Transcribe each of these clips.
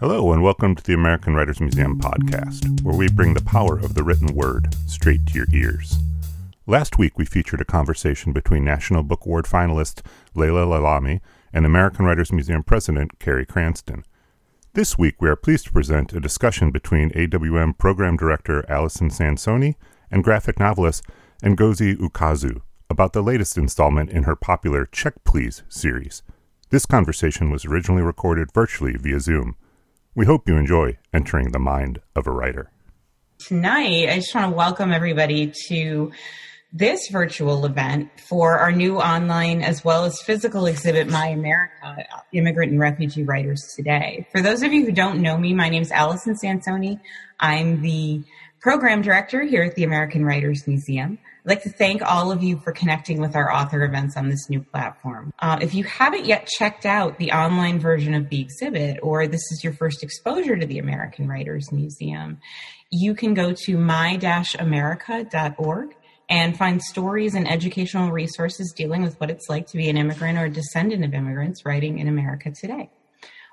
Hello, and welcome to the American Writers Museum podcast, where we bring the power of the written word straight to your ears. Last week, we featured a conversation between National Book Award finalist Leila Lalami and American Writers Museum president Carey Cranston. This week, we are pleased to present a discussion between AWM program director Allison Sansone and graphic novelist Ngozi Ukazu about the latest installment in her popular Check Please series. This conversation was originally recorded virtually via Zoom. We hope you enjoy entering the mind of a writer. Tonight, I just want to welcome everybody to this virtual event for our new online as well as physical exhibit, My America Immigrant and Refugee Writers Today. For those of you who don't know me, my name is Allison Sansone. I'm the program director here at the American Writers Museum. Like to thank all of you for connecting with our author events on this new platform. Uh, if you haven't yet checked out the online version of the exhibit, or this is your first exposure to the American Writers Museum, you can go to my-america.org and find stories and educational resources dealing with what it's like to be an immigrant or a descendant of immigrants writing in America today.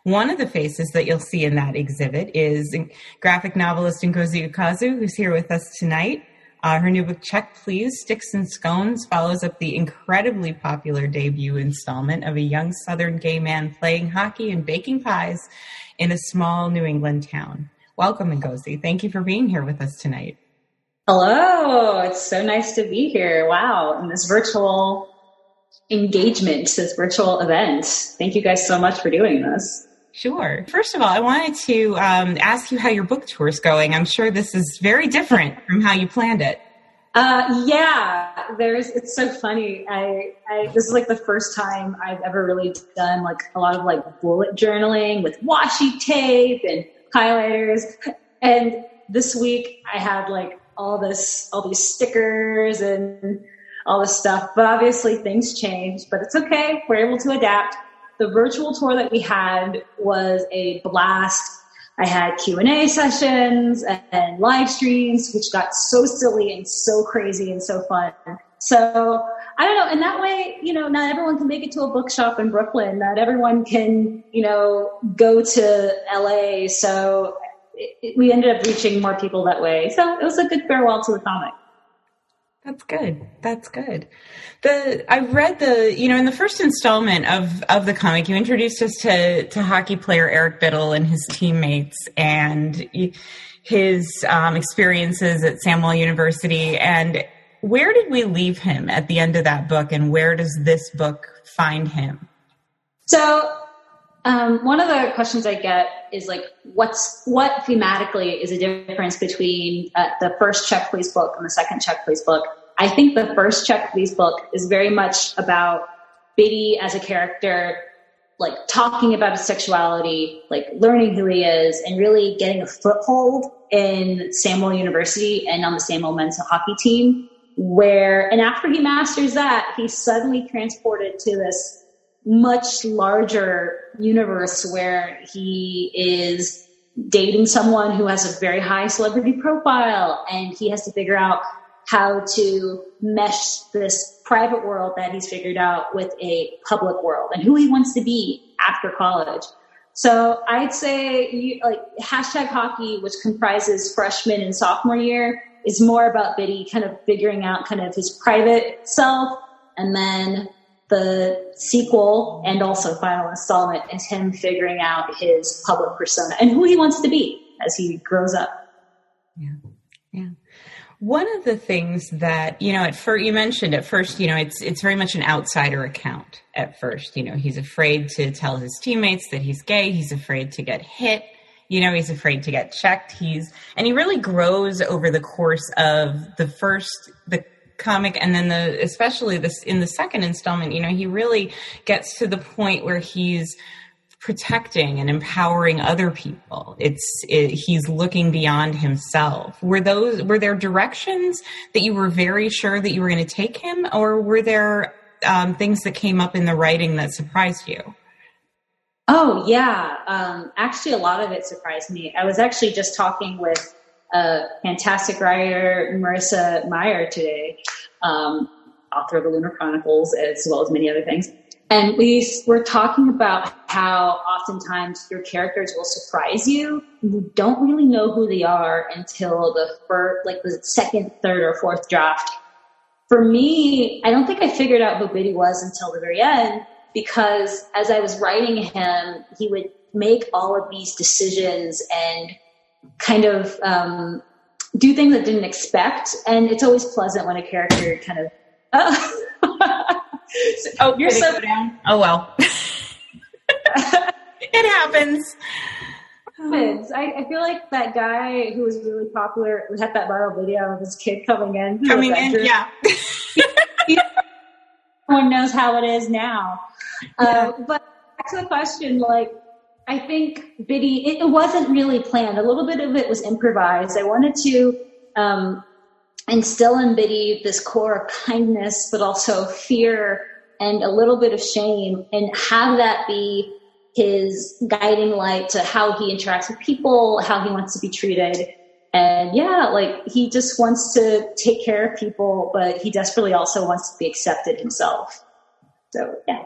One of the faces that you'll see in that exhibit is graphic novelist Ngozi Ukazu, who's here with us tonight. Uh, her new book, Check Please Sticks and Scones, follows up the incredibly popular debut installment of a young Southern gay man playing hockey and baking pies in a small New England town. Welcome, Ngozi. Thank you for being here with us tonight. Hello. It's so nice to be here. Wow. In this virtual engagement, this virtual event. Thank you guys so much for doing this. Sure. First of all, I wanted to um, ask you how your book tour is going. I'm sure this is very different from how you planned it. Uh, yeah, there's. It's so funny. I, I this is like the first time I've ever really done like a lot of like bullet journaling with washi tape and highlighters. And this week I had like all this, all these stickers and all this stuff. But obviously things change. But it's okay. We're able to adapt the virtual tour that we had was a blast. I had Q&A sessions and live streams, which got so silly and so crazy and so fun. So I don't know. In that way, you know, not everyone can make it to a bookshop in Brooklyn. Not everyone can, you know, go to LA. So it, it, we ended up reaching more people that way. So it was a good farewell to the comic. That's good. That's good. The I read the you know in the first installment of of the comic you introduced us to to hockey player Eric Bittle and his teammates and his um, experiences at Samwell University and where did we leave him at the end of that book and where does this book find him? So um, one of the questions I get is like, what's what thematically is a difference between uh, the first Check Please book and the second Check Please book? I think the first Check Please book is very much about Bitty as a character, like talking about his sexuality, like learning who he is, and really getting a foothold in Samwell University and on the Samwell men's hockey team. Where, and after he masters that, he's suddenly transported to this much larger universe where he is dating someone who has a very high celebrity profile and he has to figure out how to mesh this private world that he's figured out with a public world and who he wants to be after college. So I'd say you, like hashtag hockey, which comprises freshman and sophomore year, is more about Bitty kind of figuring out kind of his private self and then the sequel and also final installment is him figuring out his public persona and who he wants to be as he grows up. Yeah. One of the things that, you know, at first you mentioned at first, you know, it's it's very much an outsider account at first. You know, he's afraid to tell his teammates that he's gay, he's afraid to get hit, you know, he's afraid to get checked. He's and he really grows over the course of the first the comic and then the especially this in the second installment you know he really gets to the point where he's protecting and empowering other people. It's it, he's looking beyond himself. Were those were there directions that you were very sure that you were going to take him or were there um, things that came up in the writing that surprised you? Oh yeah. Um, actually a lot of it surprised me. I was actually just talking with a fantastic writer, Marissa Meyer, today, um, author of the Lunar Chronicles, as well as many other things. And we were talking about how oftentimes your characters will surprise you. You don't really know who they are until the first, like the second, third, or fourth draft. For me, I don't think I figured out who Bitty was until the very end because as I was writing him, he would make all of these decisions and kind of um, do things I didn't expect. And it's always pleasant when a character kind of. Uh, oh, you're so down. Oh well. it happens. happens. I, I, feel like that guy who was really popular had that viral video of his kid coming in. Coming in, yeah. One knows how it is now. Uh, but back to the question, like, I think Bitty, it, it, wasn't really planned. A little bit of it was improvised. I wanted to um, instill in Bitty this core of kindness, but also fear and a little bit of shame, and have that be his guiding light to how he interacts with people, how he wants to be treated. And yeah, like he just wants to take care of people, but he desperately also wants to be accepted himself. So yeah.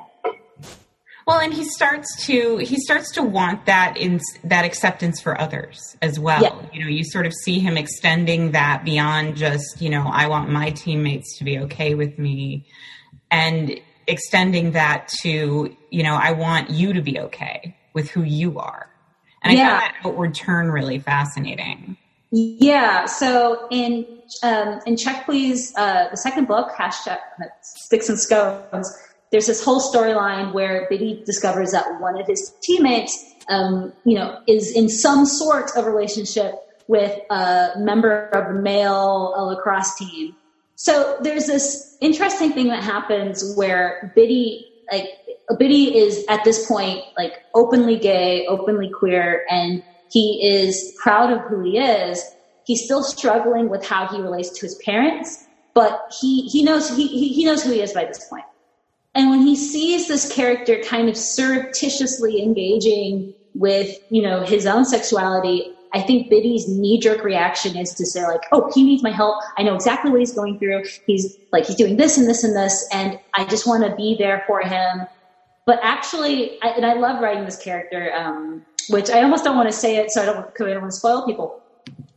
Well, and he starts to he starts to want that in that acceptance for others as well. Yeah. You know, you sort of see him extending that beyond just you know I want my teammates to be okay with me, and extending that to you know I want you to be okay with who you are. And yeah. I found that outward turn really fascinating. Yeah. So in um, in Check Please, uh, the second book, hashtag Sticks and Scones there's this whole storyline where Bitty discovers that one of his teammates, um, you know, is in some sort of relationship with a member of a male lacrosse team. So there's this interesting thing that happens where Bitty, like, Bitty is at this point like openly gay, openly queer, and he is proud of who he is. He's still struggling with how he relates to his parents, but he he knows he he knows who he is by this point. And when he sees this character kind of surreptitiously engaging with, you know, his own sexuality, I think Bitty's knee jerk reaction is to say like, oh, he needs my help. I know exactly what he's going through. He's like, he's doing this and this and this. And I just want to be there for him. But actually, I, and I love writing this character, um, which I almost don't want to say it. So I don't, cause I don't want to spoil people.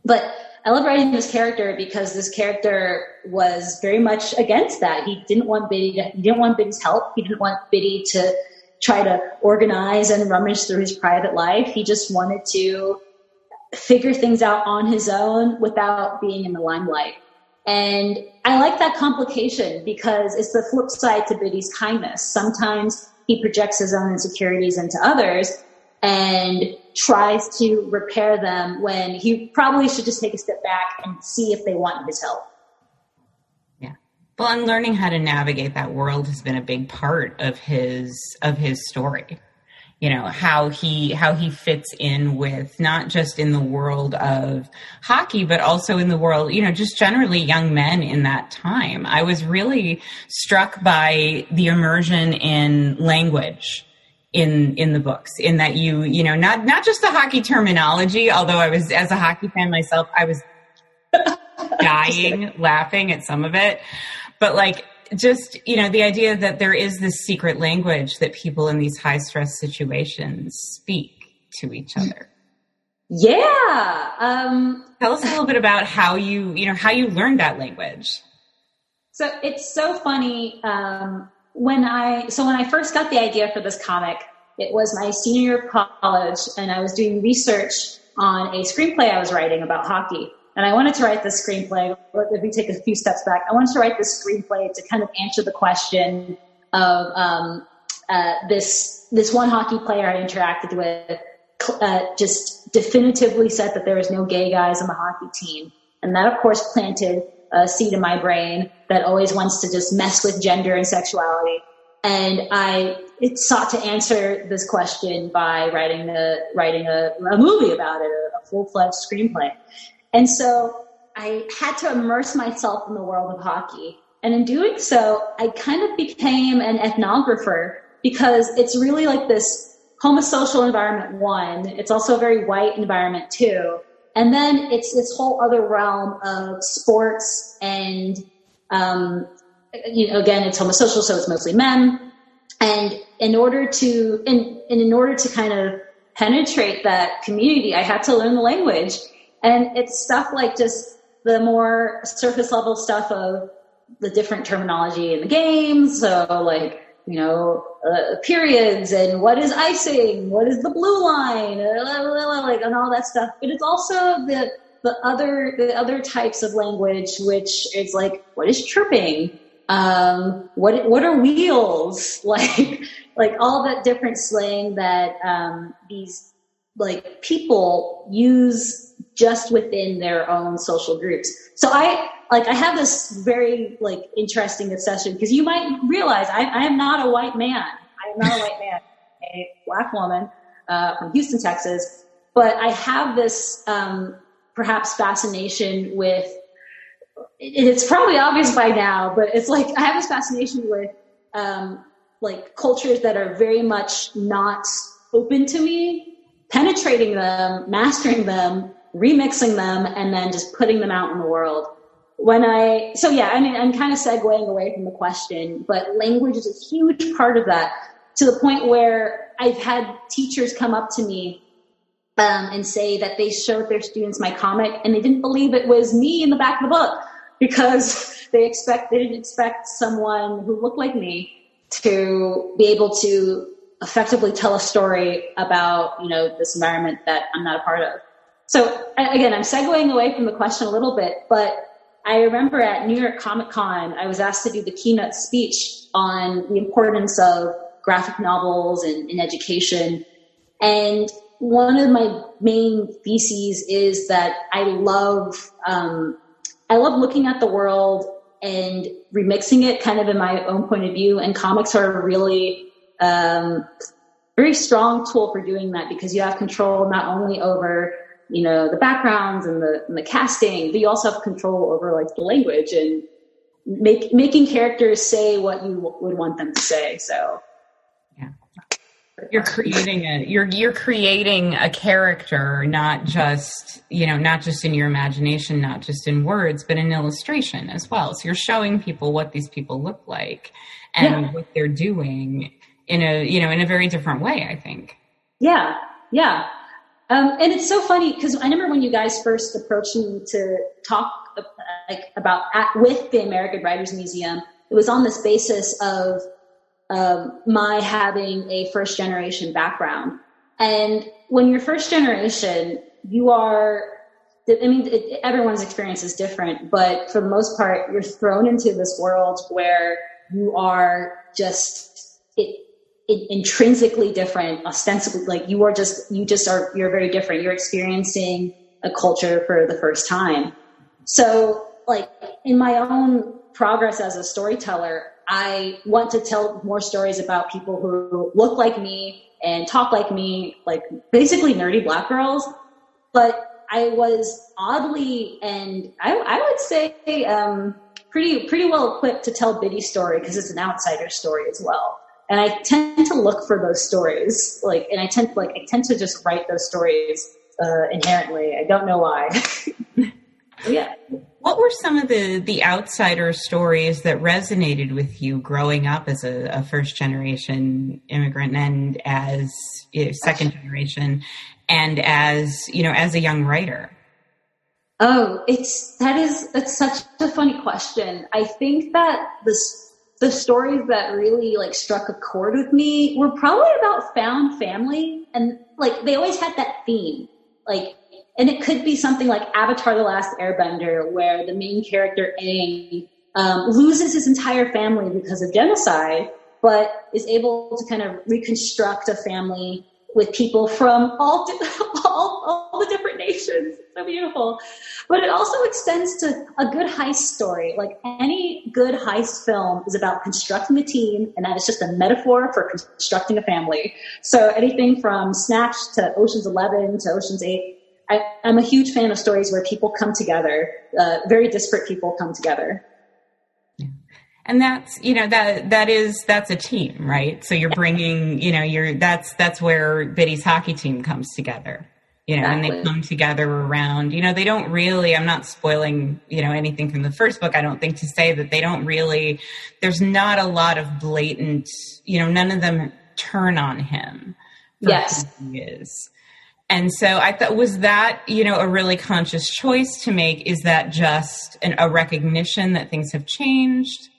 But I love writing this character because this character was very much against that. He didn't want Bitty to, he didn't want Bitty's help. He didn't want Bitty to try to organize and rummage through his private life. He just wanted to figure things out on his own without being in the limelight. And I like that complication because it's the flip side to Bitty's kindness. Sometimes he projects his own insecurities into others and tries to repair them when he probably should just take a step back and see if they want his help. Yeah. Well, and learning how to navigate that world has been a big part of his of his story. You know, how he how he fits in with not just in the world of hockey, but also in the world, you know, just generally young men in that time. I was really struck by the immersion in language in in the books in that you you know not not just the hockey terminology although i was as a hockey fan myself i was dying laughing at some of it but like just you know the idea that there is this secret language that people in these high stress situations speak to each other. Yeah um tell us a little bit about how you you know how you learned that language. So it's so funny um when I so when I first got the idea for this comic, it was my senior year of college, and I was doing research on a screenplay I was writing about hockey. And I wanted to write this screenplay. If we take a few steps back, I wanted to write this screenplay to kind of answer the question of um, uh, this this one hockey player I interacted with uh, just definitively said that there was no gay guys on the hockey team, and that of course planted a seed in my brain that always wants to just mess with gender and sexuality. And I sought to answer this question by writing a writing a, a movie about it, a full fledged screenplay. And so I had to immerse myself in the world of hockey. And in doing so, I kind of became an ethnographer because it's really like this homosocial environment one. It's also a very white environment too. And then it's this whole other realm of sports and, um, you know, again, it's homosocial, so it's mostly men. And in order to, and, and in order to kind of penetrate that community, I had to learn the language. And it's stuff like just the more surface level stuff of the different terminology in the games. So like, you know, uh, periods and what is icing, what is the blue line, uh, like and all that stuff. But it's also the the other the other types of language, which is like what is chirping, um, what what are wheels, like like all that different slang that um, these like people use just within their own social groups. So I like I have this very like interesting obsession because you might realize I, I, am not a white man. I am not a white man, a black woman uh, from Houston, Texas. But I have this um, perhaps fascination with. It's probably obvious by now, but it's like I have this fascination with um, like cultures that are very much not open to me, penetrating them, mastering them, remixing them, and then just putting them out in the world when I, so yeah, I mean, I'm kind of segueing away from the question, but language is a huge part of that to the point where I've had teachers come up to me um, and say that they showed their students my comic and they didn't believe it was me in the back of the book because they expect, they didn't expect someone who looked like me to be able to effectively tell a story about, you know, this environment that I'm not a part of. So again, I'm segueing away from the question a little bit, but I remember at New York Comic Con, I was asked to do the keynote speech on the importance of graphic novels and in education. And one of my main theses is that I love, um, I love looking at the world and remixing it kind of in my own point of view. And comics are a really, um, very strong tool for doing that because you have control not only over you know, the backgrounds and the, and the casting, but you also have control over like the language and make, making characters say what you w- would want them to say. So, yeah. You're creating a you're you're creating a character, not just you know, not just in your imagination, not just in words, but in illustration as well. So you're showing people what these people look like and yeah. what they're doing in a you know in a very different way. I think. Yeah, yeah. Um, and it's so funny because I remember when you guys first approached me to talk like about at, with the American Writers Museum. It was on this basis of um, my having a first generation background, and when you're first generation, you are. I mean, it, everyone's experience is different, but for the most part, you're thrown into this world where you are just it, intrinsically different, ostensibly, like you are just, you just are, you're very different. You're experiencing a culture for the first time. So like in my own progress as a storyteller, I want to tell more stories about people who look like me and talk like me, like basically nerdy black girls. But I was oddly and I, I would say um, pretty pretty well equipped to tell Bitty's story because it's an outsider story as well and I tend to look for those stories, like, and I tend to like, I tend to just write those stories uh, inherently. I don't know why. yeah. What were some of the the outsider stories that resonated with you growing up as a, a first generation immigrant and as you know, second generation, and as you know as a young writer? Oh, it's that is it's such a funny question. I think that this the stories that really like struck a chord with me were probably about found family and like they always had that theme. Like and it could be something like avatar the last airbender where the main character Aang um, loses his entire family because of genocide but is able to kind of reconstruct a family with people from all, all, all the different nations. So beautiful. But it also extends to a good heist story. Like any good heist film is about constructing a team, and that is just a metaphor for constructing a family. So anything from Snatch to Ocean's 11 to Ocean's 8. I, am a huge fan of stories where people come together, uh, very disparate people come together and that's you know that that is that's a team right so you're bringing you know you're that's that's where bitty's hockey team comes together you know exactly. and they come together around you know they don't really i'm not spoiling you know anything from the first book i don't think to say that they don't really there's not a lot of blatant you know none of them turn on him. yes, he is. And so I thought, was that, you know, a really conscious choice to make? Is that just an, a recognition that things have changed?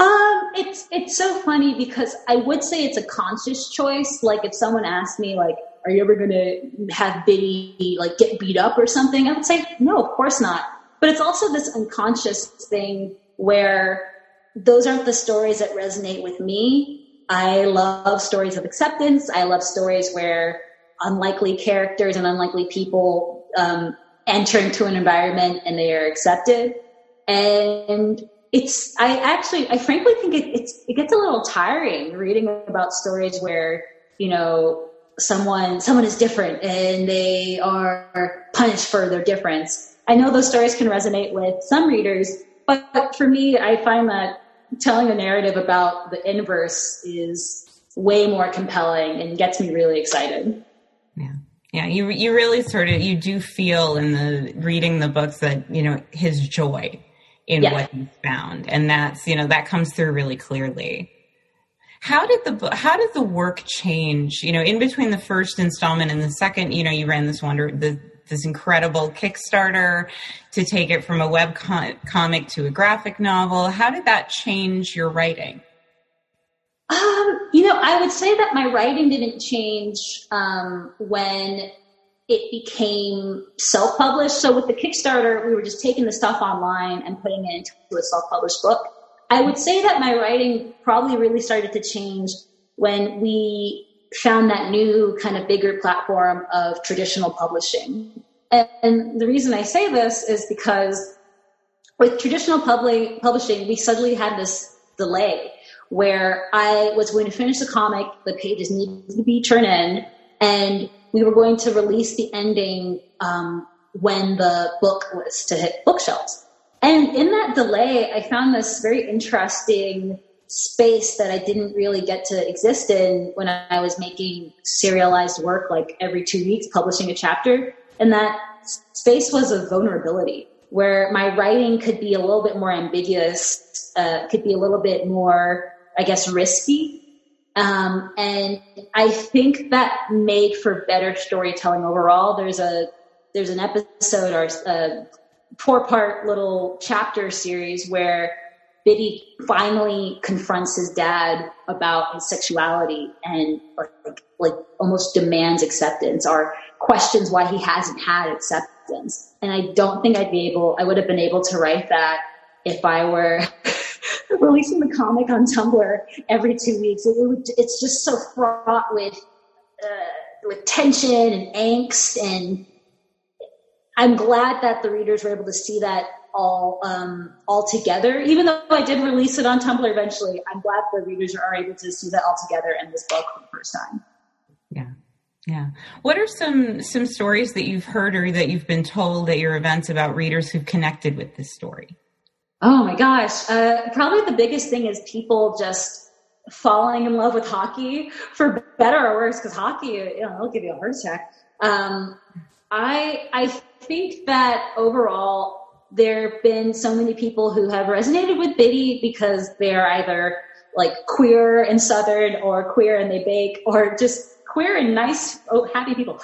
Um, it's it's so funny because I would say it's a conscious choice. Like if someone asked me, like, "Are you ever to have Bitty like get beat up or something?" I would say, "No, of course not." But it's also this unconscious thing where those aren't the stories that resonate with me. I love stories of acceptance. I love stories where unlikely characters and unlikely people um, enter into an environment and they are accepted. And it's I actually I frankly think it, it's it gets a little tiring reading about stories where you know someone someone is different and they are punished for their difference. I know those stories can resonate with some readers, but for me, I find that telling a narrative about the inverse is way more compelling and gets me really excited. Yeah. Yeah, you you really sort of you do feel in the reading the books that, you know, his joy in yeah. what he's found. And that's, you know, that comes through really clearly. How did the how did the work change? You know, in between the first installment and the second, you know, you ran this wonder the this incredible Kickstarter to take it from a web com- comic to a graphic novel. How did that change your writing? Um, you know, I would say that my writing didn't change um, when it became self-published. So with the Kickstarter, we were just taking the stuff online and putting it into a self-published book. I would say that my writing probably really started to change when we found that new kind of bigger platform of traditional publishing. And, and the reason I say this is because with traditional public publishing, we suddenly had this delay where I was going to finish the comic, the pages needed to be turned in, and we were going to release the ending um, when the book was to hit bookshelves. And in that delay, I found this very interesting space that I didn't really get to exist in when I was making serialized work, like every two weeks, publishing a chapter. And that space was a vulnerability, where my writing could be a little bit more ambiguous, uh, could be a little bit more, I guess, risky. Um, and I think that made for better storytelling overall. There's a there's an episode or a four part little chapter series where Bitty finally confronts his dad about his sexuality and like, like almost demands acceptance or questions why he hasn't had acceptance. And I don't think I'd be able, I would have been able to write that if I were releasing the comic on Tumblr every two weeks. It, it it's just so fraught with uh, with tension and angst, and I'm glad that the readers were able to see that all um, all together. Even though I did release it on Tumblr eventually, I'm glad the readers are able to see that all together in this book for the first time. Yeah. Yeah. What are some some stories that you've heard or that you've been told at your events about readers who've connected with this story? Oh my gosh. Uh, probably the biggest thing is people just falling in love with hockey for better or worse, because hockey, you know, it'll give you a heart attack. Um, I, I think that overall, there have been so many people who have resonated with Bitty because they're either like queer and Southern or queer and they bake or just queer and nice, oh, happy people.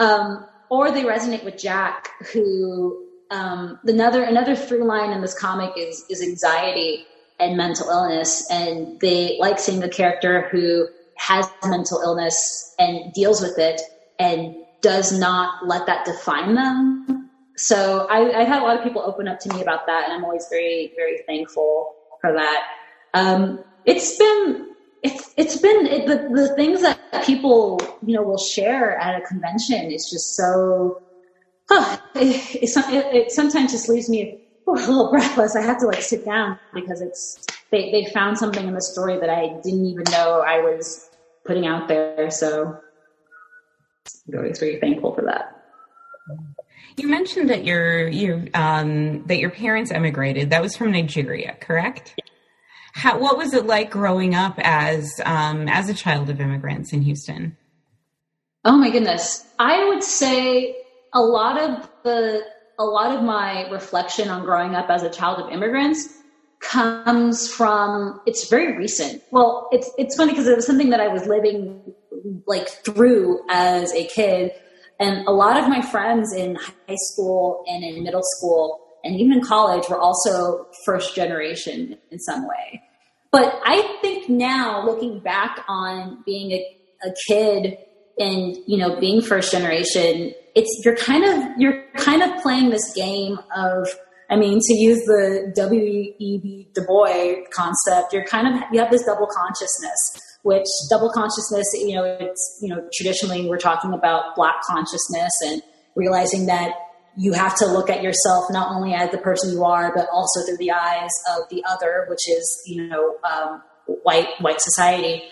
Um, or they resonate with Jack, who um, another another through line in this comic is is anxiety and mental illness, and they like seeing a character who has mental illness and deals with it and does not let that define them. So I, I've had a lot of people open up to me about that, and I'm always very very thankful for that. Um, it's been it's it's been it, the the things that people you know will share at a convention is just so oh, it, it, it, sometimes just leaves me a little breathless. I have to like sit down because it's they they found something in the story that I didn't even know I was putting out there. So I'm always very thankful for that. You mentioned that your your um, that your parents emigrated. That was from Nigeria, correct? How, what was it like growing up as um, as a child of immigrants in Houston? Oh my goodness, I would say a lot of the a lot of my reflection on growing up as a child of immigrants comes from it's very recent. Well, it's it's funny because it was something that I was living like through as a kid, and a lot of my friends in high school and in middle school and even in college were also first generation in some way. But I think now, looking back on being a, a kid and you know being first generation, it's you're kind of you're kind of playing this game of I mean, to use the W.E.B. Du Bois concept, you're kind of you have this double consciousness, which double consciousness, you know, it's you know traditionally we're talking about black consciousness and realizing that you have to look at yourself not only as the person you are, but also through the eyes of the other, which is you know um, white white society.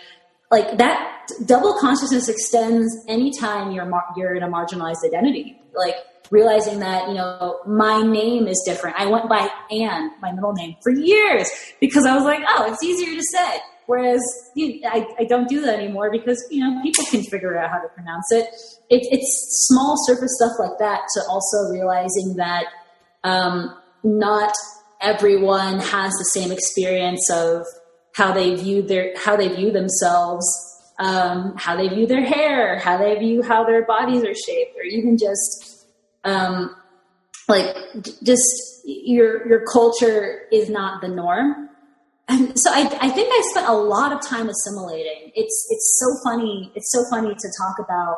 Like that double consciousness extends anytime you're mar- you're in a marginalized identity. Like realizing that, you know, my name is different. I went by Anne, my middle name, for years because I was like, oh, it's easier to say. Whereas you, I, I, don't do that anymore because, you know, people can figure out how to pronounce it. it it's small surface stuff like that to also realizing that um, not everyone has the same experience of how they view their how they view themselves um, how they view their hair how they view how their bodies are shaped or even just um, like just your your culture is not the norm. And so I, I think i spent a lot of time assimilating. It's it's so funny it's so funny to talk about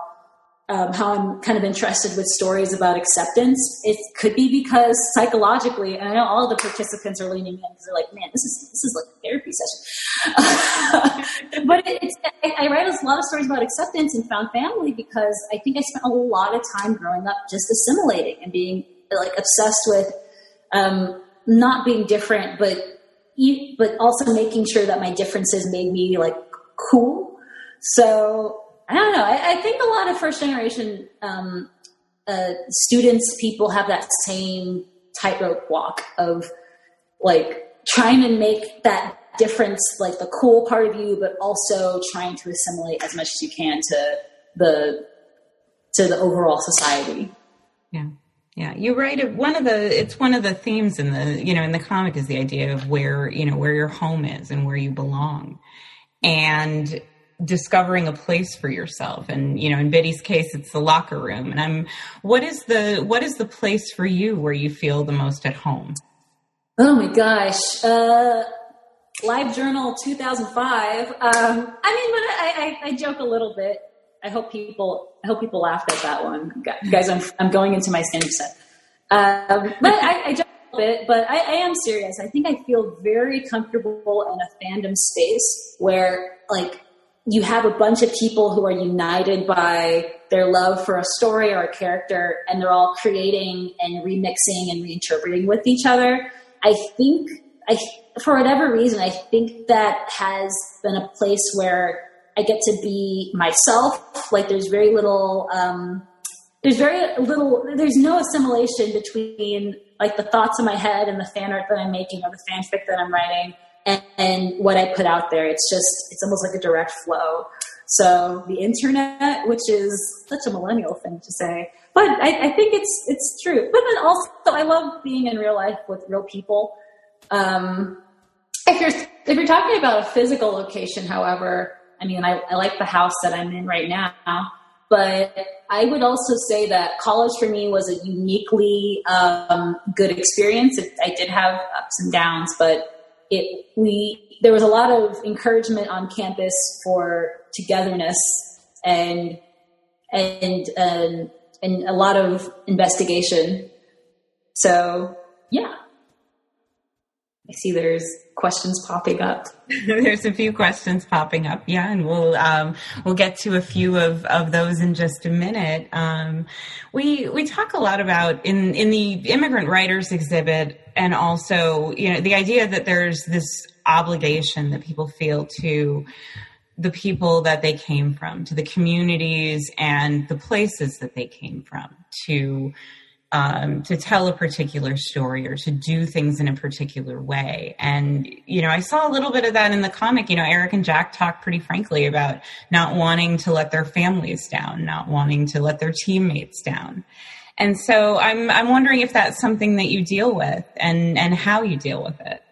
um, how I'm kind of interested with stories about acceptance. It could be because psychologically, and I know all the participants are leaning in because they're like, "Man, this is this is like a therapy session." but it, it's I, I write a lot of stories about acceptance and found family because I think I spent a lot of time growing up just assimilating and being like obsessed with um, not being different, but but also making sure that my differences made me like cool. So I don't know. I, I think a lot of first generation um, uh, students, people have that same tightrope walk of like trying to make that difference like the cool part of you, but also trying to assimilate as much as you can to the to the overall society. Yeah. Yeah, you write it one of the it's one of the themes in the you know in the comic is the idea of where you know where your home is and where you belong. And discovering a place for yourself. And you know in bitty's case it's the locker room. And I'm what is the what is the place for you where you feel the most at home? Oh my gosh. Uh live journal 2005 um I mean but I, I I joke a little bit. I hope people I hope people laughed at that one. Guys I'm I'm going into my stand set. Um but I, I joke a bit but I, I am serious. I think I feel very comfortable in a fandom space where like you have a bunch of people who are united by their love for a story or a character and they're all creating and remixing and reinterpreting with each other. I think i for whatever reason i think that has been a place where i get to be myself. Like there's very little um, there's very little there's no assimilation between like the thoughts in my head and the fan art that i'm making or the fanfic that i'm writing and, and what I put out there. It's just, it's almost like a direct flow. So the internet, which is such a millennial thing to say, but I, I, think it's it's true. But then also, I love being in real life with real people. Um, if you're if you're talking about a physical location, however, I mean, I, I like the house that I'm in right now. But I would also say that college for me was a uniquely um, good experience. I did have ups and downs, but it we there was a lot of encouragement on campus for togetherness and and um, and a lot of investigation. So yeah, I see there's questions popping up. there's a few questions popping up, yeah, and we'll um, we'll get to a few of, of those in just a minute. Um, we we talk a lot about in in the immigrant writers exhibit, and also you know the idea that there's this obligation that people feel to the people that they came from, to the communities and the places that they came from, to um, to tell a particular story or to do things in a particular way. And, you know, I saw a little bit of that in the comic. You know, Eric and Jack talk pretty frankly about not wanting to let their families down, not wanting to let their teammates down. And so I'm, I'm wondering if that's something that you deal with and, and how you deal with it.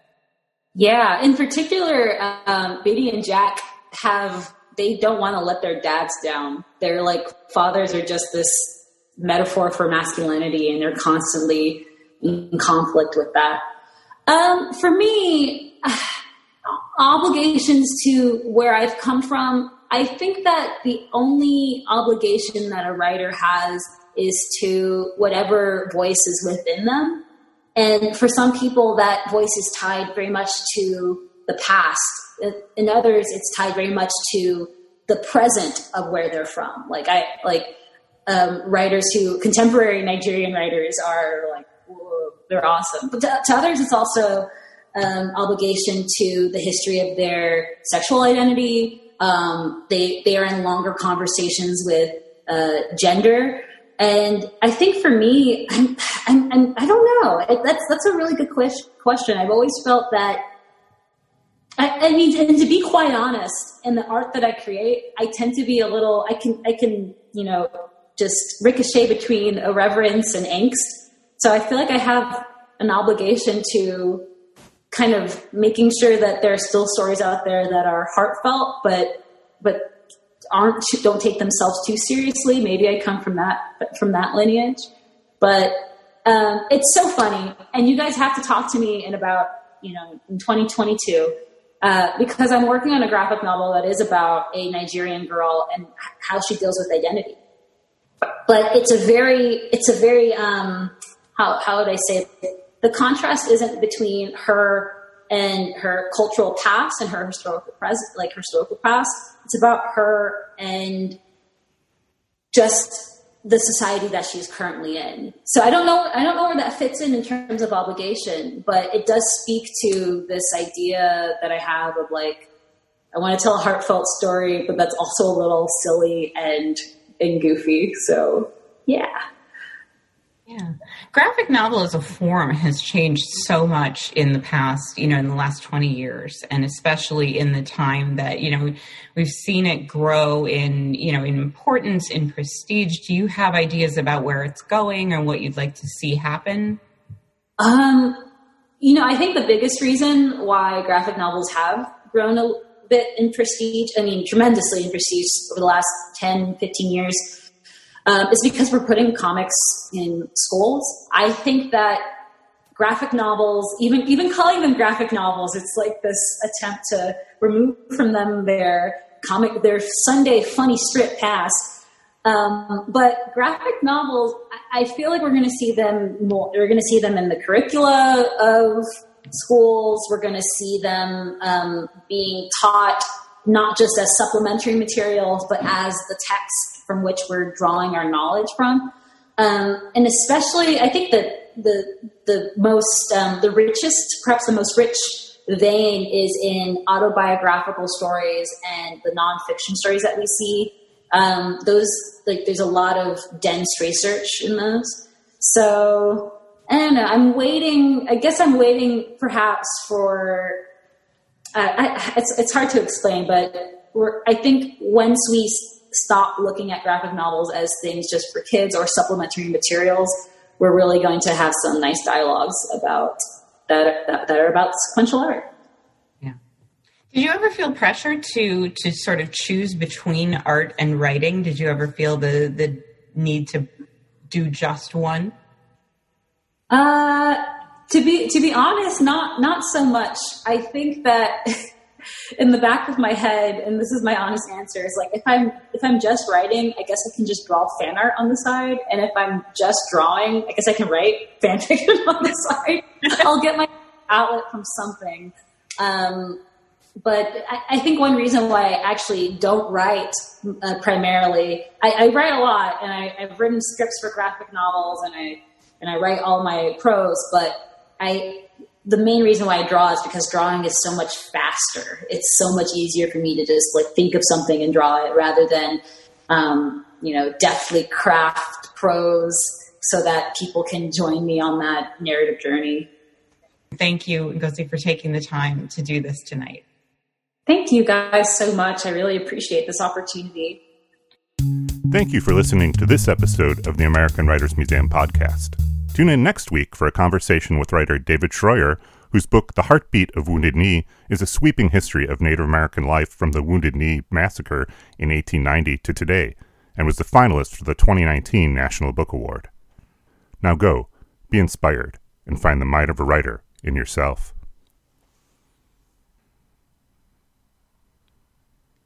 Yeah, in particular, um, Bitty and Jack have they don't want to let their dads down. They're like fathers are just this metaphor for masculinity, and they're constantly in conflict with that. Um, for me, obligations to where I've come from, I think that the only obligation that a writer has is to whatever voice is within them. And for some people, that voice is tied very much to the past. In others, it's tied very much to the present of where they're from. Like I like um, writers who contemporary Nigerian writers are like they're awesome. But to, to others, it's also um, obligation to the history of their sexual identity. Um, they they are in longer conversations with uh, gender, and I think for me, I'm, I'm, I'm I don't know. That's that's a really good question. I've always felt that. I, I mean, and to be quite honest, in the art that I create, I tend to be a little. I can I can you know just ricochet between irreverence and angst. So I feel like I have an obligation to kind of making sure that there are still stories out there that are heartfelt, but but aren't don't take themselves too seriously. Maybe I come from that from that lineage, but um, it's so funny. And you guys have to talk to me in about you know in 2022 uh, because I'm working on a graphic novel that is about a Nigerian girl and how she deals with identity. But it's a very it's a very um, how how would I say it? the contrast isn't between her and her cultural past and her historical present, like her historical past. It's about her and just the society that she's currently in. So I don't know. I don't know where that fits in in terms of obligation, but it does speak to this idea that I have of like I want to tell a heartfelt story, but that's also a little silly and and goofy. So yeah. Yeah. Graphic novel as a form has changed so much in the past, you know, in the last 20 years, and especially in the time that, you know, we've seen it grow in, you know, in importance, in prestige. Do you have ideas about where it's going or what you'd like to see happen? Um, you know, I think the biggest reason why graphic novels have grown a bit in prestige, I mean, tremendously in prestige over the last 10, 15 years, um, is because we're putting comics in schools. I think that graphic novels, even even calling them graphic novels, it's like this attempt to remove from them their comic, their Sunday funny strip pass. Um, but graphic novels, I feel like we're going to see them more. We're going to see them in the curricula of schools. We're going to see them um, being taught not just as supplementary materials, but as the text from which we're drawing our knowledge from. Um, and especially, I think that the the most um, the richest, perhaps the most rich vein is in autobiographical stories and the nonfiction stories that we see. Um, those like there's a lot of dense research in those. So I don't know. I'm waiting. I guess I'm waiting, perhaps for. Uh, I, it's it's hard to explain, but I think once we stop looking at graphic novels as things just for kids or supplementary materials, we're really going to have some nice dialogues about that, that, that are about sequential art. Yeah. Did you ever feel pressure to to sort of choose between art and writing? Did you ever feel the the need to do just one? Uh, to be to be honest, not not so much. I think that in the back of my head, and this is my honest answer, is like if I'm if I'm just writing, I guess I can just draw fan art on the side, and if I'm just drawing, I guess I can write fan fiction on the side. I'll get my outlet from something. Um, but I, I, think one reason why I actually don't write uh, primarily, I, I, write a lot, and I, I've written scripts for graphic novels, and I and I write all my prose, but I the main reason why I draw is because drawing is so much faster. It's so much easier for me to just like think of something and draw it rather than, um, you know, deftly craft prose so that people can join me on that narrative journey. Thank you, Ngozi, for taking the time to do this tonight. Thank you guys so much. I really appreciate this opportunity. Thank you for listening to this episode of the American Writers Museum podcast. Tune in next week for a conversation with writer David Treuer, whose book, The Heartbeat of Wounded Knee, is a sweeping history of Native American life from the Wounded Knee Massacre in 1890 to today, and was the finalist for the 2019 National Book Award. Now go, be inspired, and find the might of a writer in yourself.